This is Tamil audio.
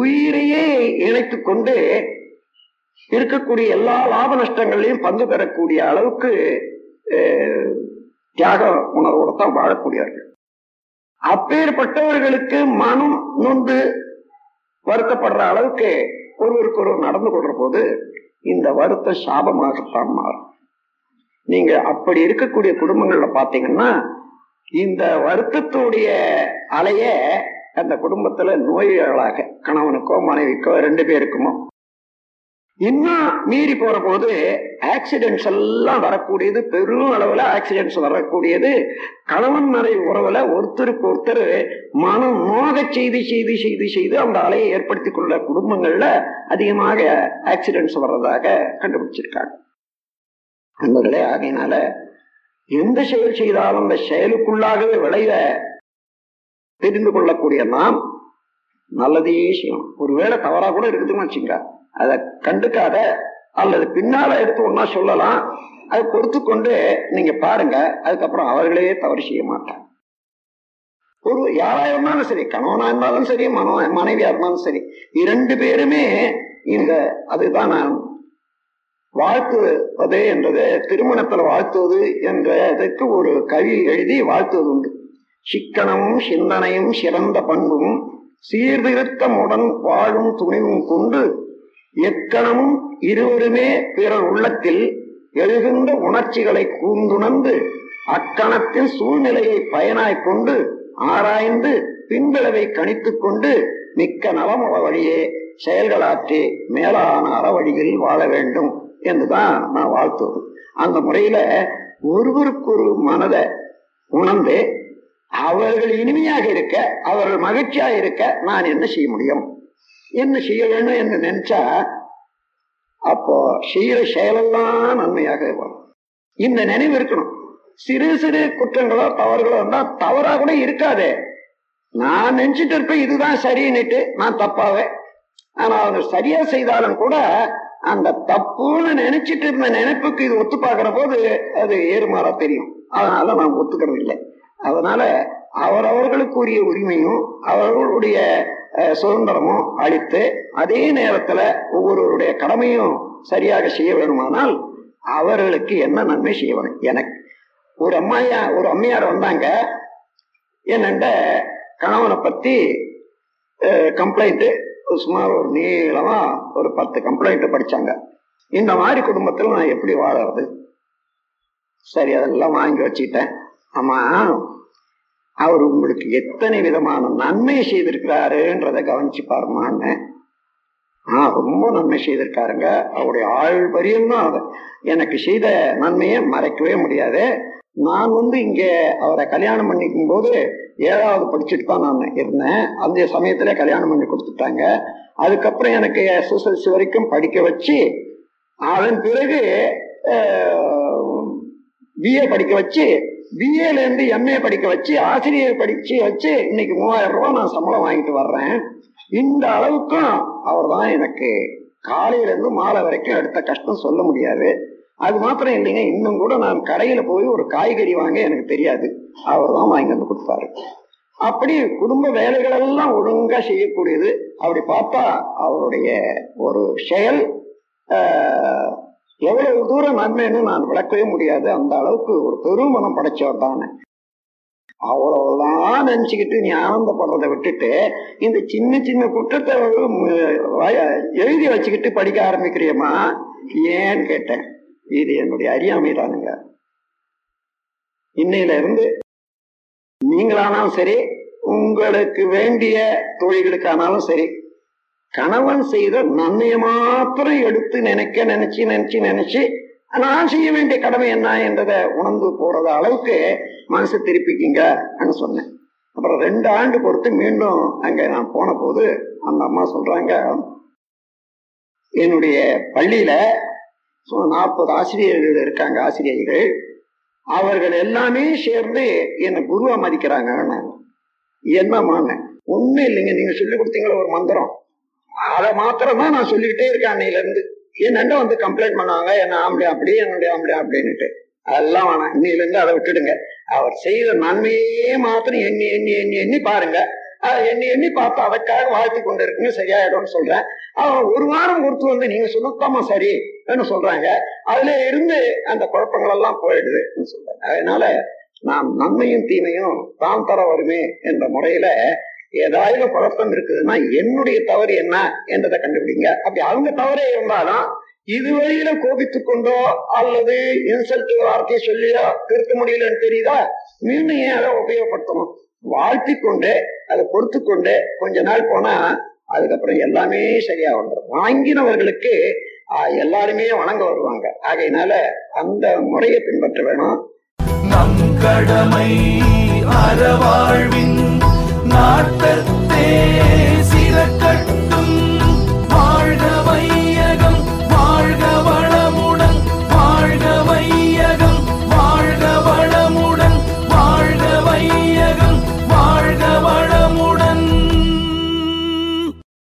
உயிரையே இணைத்து கொண்டு இருக்கக்கூடிய எல்லா லாப நஷ்டங்களையும் பங்கு பெறக்கூடிய அளவுக்கு தியாக உணர்வோடு தான் வாழக்கூடியவர்கள். அப்பேற்பட்டவர்களுக்கு மனம் நொந்து வருத்தப்படுற அளவுக்கு ஒருவருக்கு ஒருவர் நடந்து கொள்ற போது இந்த வருத்த சாபமாகத்தான் மாறும். நீங்க அப்படி இருக்கக்கூடிய குடும்பங்கள்ல பாத்தீங்கன்னா இந்த வருத்தத்துடைய அலைய அந்த குடும்பத்துல நோயாளாக கணவனுக்கோ மனைவிக்கோ ரெண்டு பேருக்குமோ இன்னும் மீறி போற போது ஆக்சிடென்ட்ஸ் எல்லாம் வரக்கூடியது பெரும் அளவுல ஆக்சிடென்ட்ஸ் வரக்கூடியது. கணவன் மனைவி உறவுல ஒருத்தருக்கு ஒருத்தர் மனம் நோக செய்து செய்து செய்து செய்து அந்த அலையை ஏற்படுத்தி கொள்ள குடும்பங்கள்ல அதிகமாக ஆக்சிடென்ட்ஸ் வர்றதாக கண்டுபிடிச்சிருக்காங்க. நண்பர்களே ஆகையினால எந்த செயல் செய்தாலும் அந்த செயலுக்குள்ளாகவே விளைய தெரிந்து கொள்ளக்கூடிய நாம் நல்லதையே செய்யணும். ஒருவேளை தவறா கூட இருக்குதுன்னு வச்சுங்க அதை கண்டுக்காத அல்லது பின்னால எடுத்து ஒன்னா சொல்லலாம். அதை பொறுத்து கொண்டு நீங்க பாருங்க. அதுக்கப்புறம் அவர்களே தவறு செய்ய மாட்டாங்க ஒரு யாரா இருந்தாலும் சரி கணவனா இருந்தாலும் சரி மனோ மனைவியா இருந்தாலும் சரி இரண்டு பேருமே இந்த அதுதான் நான் வாழ்த்துவது என்றது திருமணத்தில் வாழ்த்துவது என்ற இதற்கு ஒரு கவி எழுதி வாழ்த்துவது உண்டு சிக்கனமும் சிந்தனையும் சிறந்த பண்பும் சீர்திருத்தமுடன் வாழும் துணிவும் கொண்டு எக்கணமும் இருவருமே பிறர் உள்ளத்தில் எழுகின்ற உணர்ச்சிகளை கூர்ந்துணர்ந்து அக்கணத்தின் சூழ்நிலையை பயனாய்க் கொண்டு ஆராய்ந்து பின்விளைவை கணித்துக் கொண்டு மிக்க நலமுற வழியே செயல்களாற்றி மேலான அறவழியில் வாழ வேண்டும் என்றுதான் நான் வாழ்த்துவது. அந்த முறையில ஒருவருக்கொரு மனதை உணர்ந்து அவர்கள் இனிமையாக இருக்க அவர்கள் மகிழ்ச்சியாக இருக்க நான் என்ன செய்ய முடியும்? என்ன செய்ய வேண்டும் என்று நினைச்சா அப்போ செய்யற செயலெல்லாம் நன்மையாக வரும் இந்த நினைவு இருக்கணும். சிறு சிறு குற்றங்களோ தவறுகளோ இருந்தால் தவறா கூட இருக்காதே. நான் நினைச்சிட்டு இருப்பேன் இதுதான் சரின்னுட்டு நான் தப்பாவே. ஆனா அவங்க சரியா செய்தாலும் கூட அந்த தப்புன்னு நினைச்சிட்டு இருந்த நினைப்புக்கு இது ஒத்து பார்க்கிற போது அது ஏறுமாறா தெரியும். அதனால நான் ஒத்துக்கிறது இல்லை அதனால அவரவர்களுக்குரிய உரிமையும் அவர்களுடைய சுதந்திரமும் அளித்து அதே நேரத்துல ஒவ்வொருவருடைய கடமையும் சரியாக செய்ய வேணுமானால் அவர்களுக்கு என்ன நன்மை செய்ய வேணும் எனக்கு ஒரு அம்மாயா ஒரு அம்மையார் வந்தாங்க. என்னண்ட கணவனை பத்தி கம்ப்ளைண்ட் சுமார் ஒரு நீளமா ஒரு பத்து கம்ப்ளைண்ட் படிச்சாங்க. இந்த மாதிரி குடும்பத்துல நான் எப்படி வாழறது? சரி அதெல்லாம் வாங்கி வச்சுக்கிட்டேன். ஆமா. அவர் உங்களுக்கு எத்தனை விதமான நன்மை செய்திருக்கிறாருன்றத கவனிச்சு பாருமான்னு. ஆஹ் ரொம்ப நன்மை செய்திருக்காருங்க. அவருடைய ஆள் வரியும் தான் எனக்கு செய்த நன்மையை மறைக்கவே முடியாது. நான் வந்து இங்க அவரை கல்யாணம் பண்ணிக்கும் போது ஏழாவது படிச்சுட்டு தான் நான் இருந்தேன். அந்த சமயத்துல கல்யாணம் பண்ணி கொடுத்துட்டாங்க. அதுக்கப்புறம் எனக்கு எஸ்எஸ்எல்சி வரைக்கும் படிக்க வச்சு அதன் பிறகு பிஏ படிக்க வச்சு பிஏல இருந்து எம்ஏ படிக்க வச்சு ஆசிரியர் படிச்சு வச்சு இன்னைக்கு மூவாயிரம் ரூபாய் நான் சம்பளம் வாங்கிட்டு வர்றேன். இந்த அளவுக்கும் அவர் தான் எனக்கு காலையில இருந்து மாலை வரைக்கும் எடுத்த கஷ்டம் சொல்ல முடியாது. அது மாத்திரம் இல்லைங்க இன்னும் கூட நான் கடையில போய் ஒரு காய்கறி வாங்க எனக்கு தெரியாது. அவர் தான் வாங்கி வந்து கொடுப்பாரு. அப்படி குடும்ப வேலைகள் எல்லாம் ஒழுங்கா செய்யக்கூடியது. அப்படி பார்த்தா அவருடைய ஒரு செயல் எவ்வளவு தூரம் நன்மைன்னு நான் விளக்கவே முடியாது. அந்த அளவுக்கு ஒரு பெருமனம் படைச்சவர் தானே அவ்வளவுதான் நினைச்சுக்கிட்டு நீ ஆனந்தப்படுறதை விட்டுட்டு இந்த சின்ன சின்ன குற்றத்தை எழுதி வச்சுக்கிட்டு படிக்க ஆரம்பிக்கிறியம்மா? ஏன்னு கேட்டேன். இது என்னுடைய அறியாமை தானுங்க. இன்னையில இருந்து நீங்களானாலும் சரி உங்களுக்கு வேண்டிய தொழில்களுக்கானாலும் சரி கணவன் செய்த நன்மையை மாத்திரம் எடுத்து நினைக்க நினைச்சு நினைச்சு நினைச்சு நான் செய்ய வேண்டிய கடமை என்ன என்றதை உணர்ந்து போறது அளவுக்கு மனசை திருப்பிக்கிங்கன்னு சொன்னேன். அப்புறம் ரெண்டு ஆண்டு பொறுத்து மீண்டும் அங்க நான் போன போது அந்த அம்மா சொல்றாங்க என்னுடைய பள்ளியில நாற்பது ஆசிரியர்கள் இருக்காங்க ஆசிரியர்கள் அவர்கள் எல்லாமே சேர்ந்து என்னை குருவா மதிக்கிறாங்க என்னமான்னு ஒண்ணும் இல்லைங்க நீங்க சொல்லி கொடுத்தீங்களா ஒரு மந்திரம். அதை மாத்திரமா தான் நான் சொல்லிக்கிட்டே இருக்கேன் அன்னையில இருந்து என்னண்ட வந்து கம்ப்ளைண்ட் பண்ணுவாங்க என்ன ஆம்பளை அப்படி என்னுடைய ஆம்பளை அப்படின்னுட்டு. அதெல்லாம் வேணாம் இன்னையில இருந்து அதை விட்டுடுங்க. அவர் செய்த நன்மையே மாத்திரம் எண்ணி எண்ணி எண்ணி எண்ணி பாருங்க. எண்ணி எண்ணி பார்த்து அதற்காக வாழ்த்தி கொண்டு இருக்குங்க சரியாயிடும்னு சொல்றேன். அவன் ஒரு வாரம் கொடுத்து வந்து நீங்க சொன்னதாமா சரி சொல்றாங்க. அதுல இருந்து அந்த குழப்பங்கள் எல்லாம் போயிடுதுன்னு சொல்றேன். அதனால நாம் நன்மையும் தீமையும் தான் தர வருமே என்ற முறையில ஏதாவது குழப்பம் இருக்குதுன்னா என்னுடைய தவறு என்ன என்றதை கண்டுபிடிங்க. அப்படி அவங்க தவறே இருந்தாலும் இது வழியில கோபித்துக் கொண்டோ அல்லது இன்சல்ட் வார்த்தையை சொல்லியோ திருத்த முடியலன்னு தெரியுதா? மீண்டும் ஏன் அதை உபயோகப்படுத்தணும்? வாழ்த்தி கொண்டு அதை பொறுத்து கொண்டு கொஞ்ச நாள் போனா அதுக்கப்புறம் எல்லாமே சரியா வந்துடும். வாங்கினவர்களுக்கு எல்லாருமே வணங்க வருவாங்க. ஆகையினால அந்த முறையை பின்பற்ற வேணும். நம் கடமை அறவாழ்வின் நாட்டத்தே சிறக்கட்டும்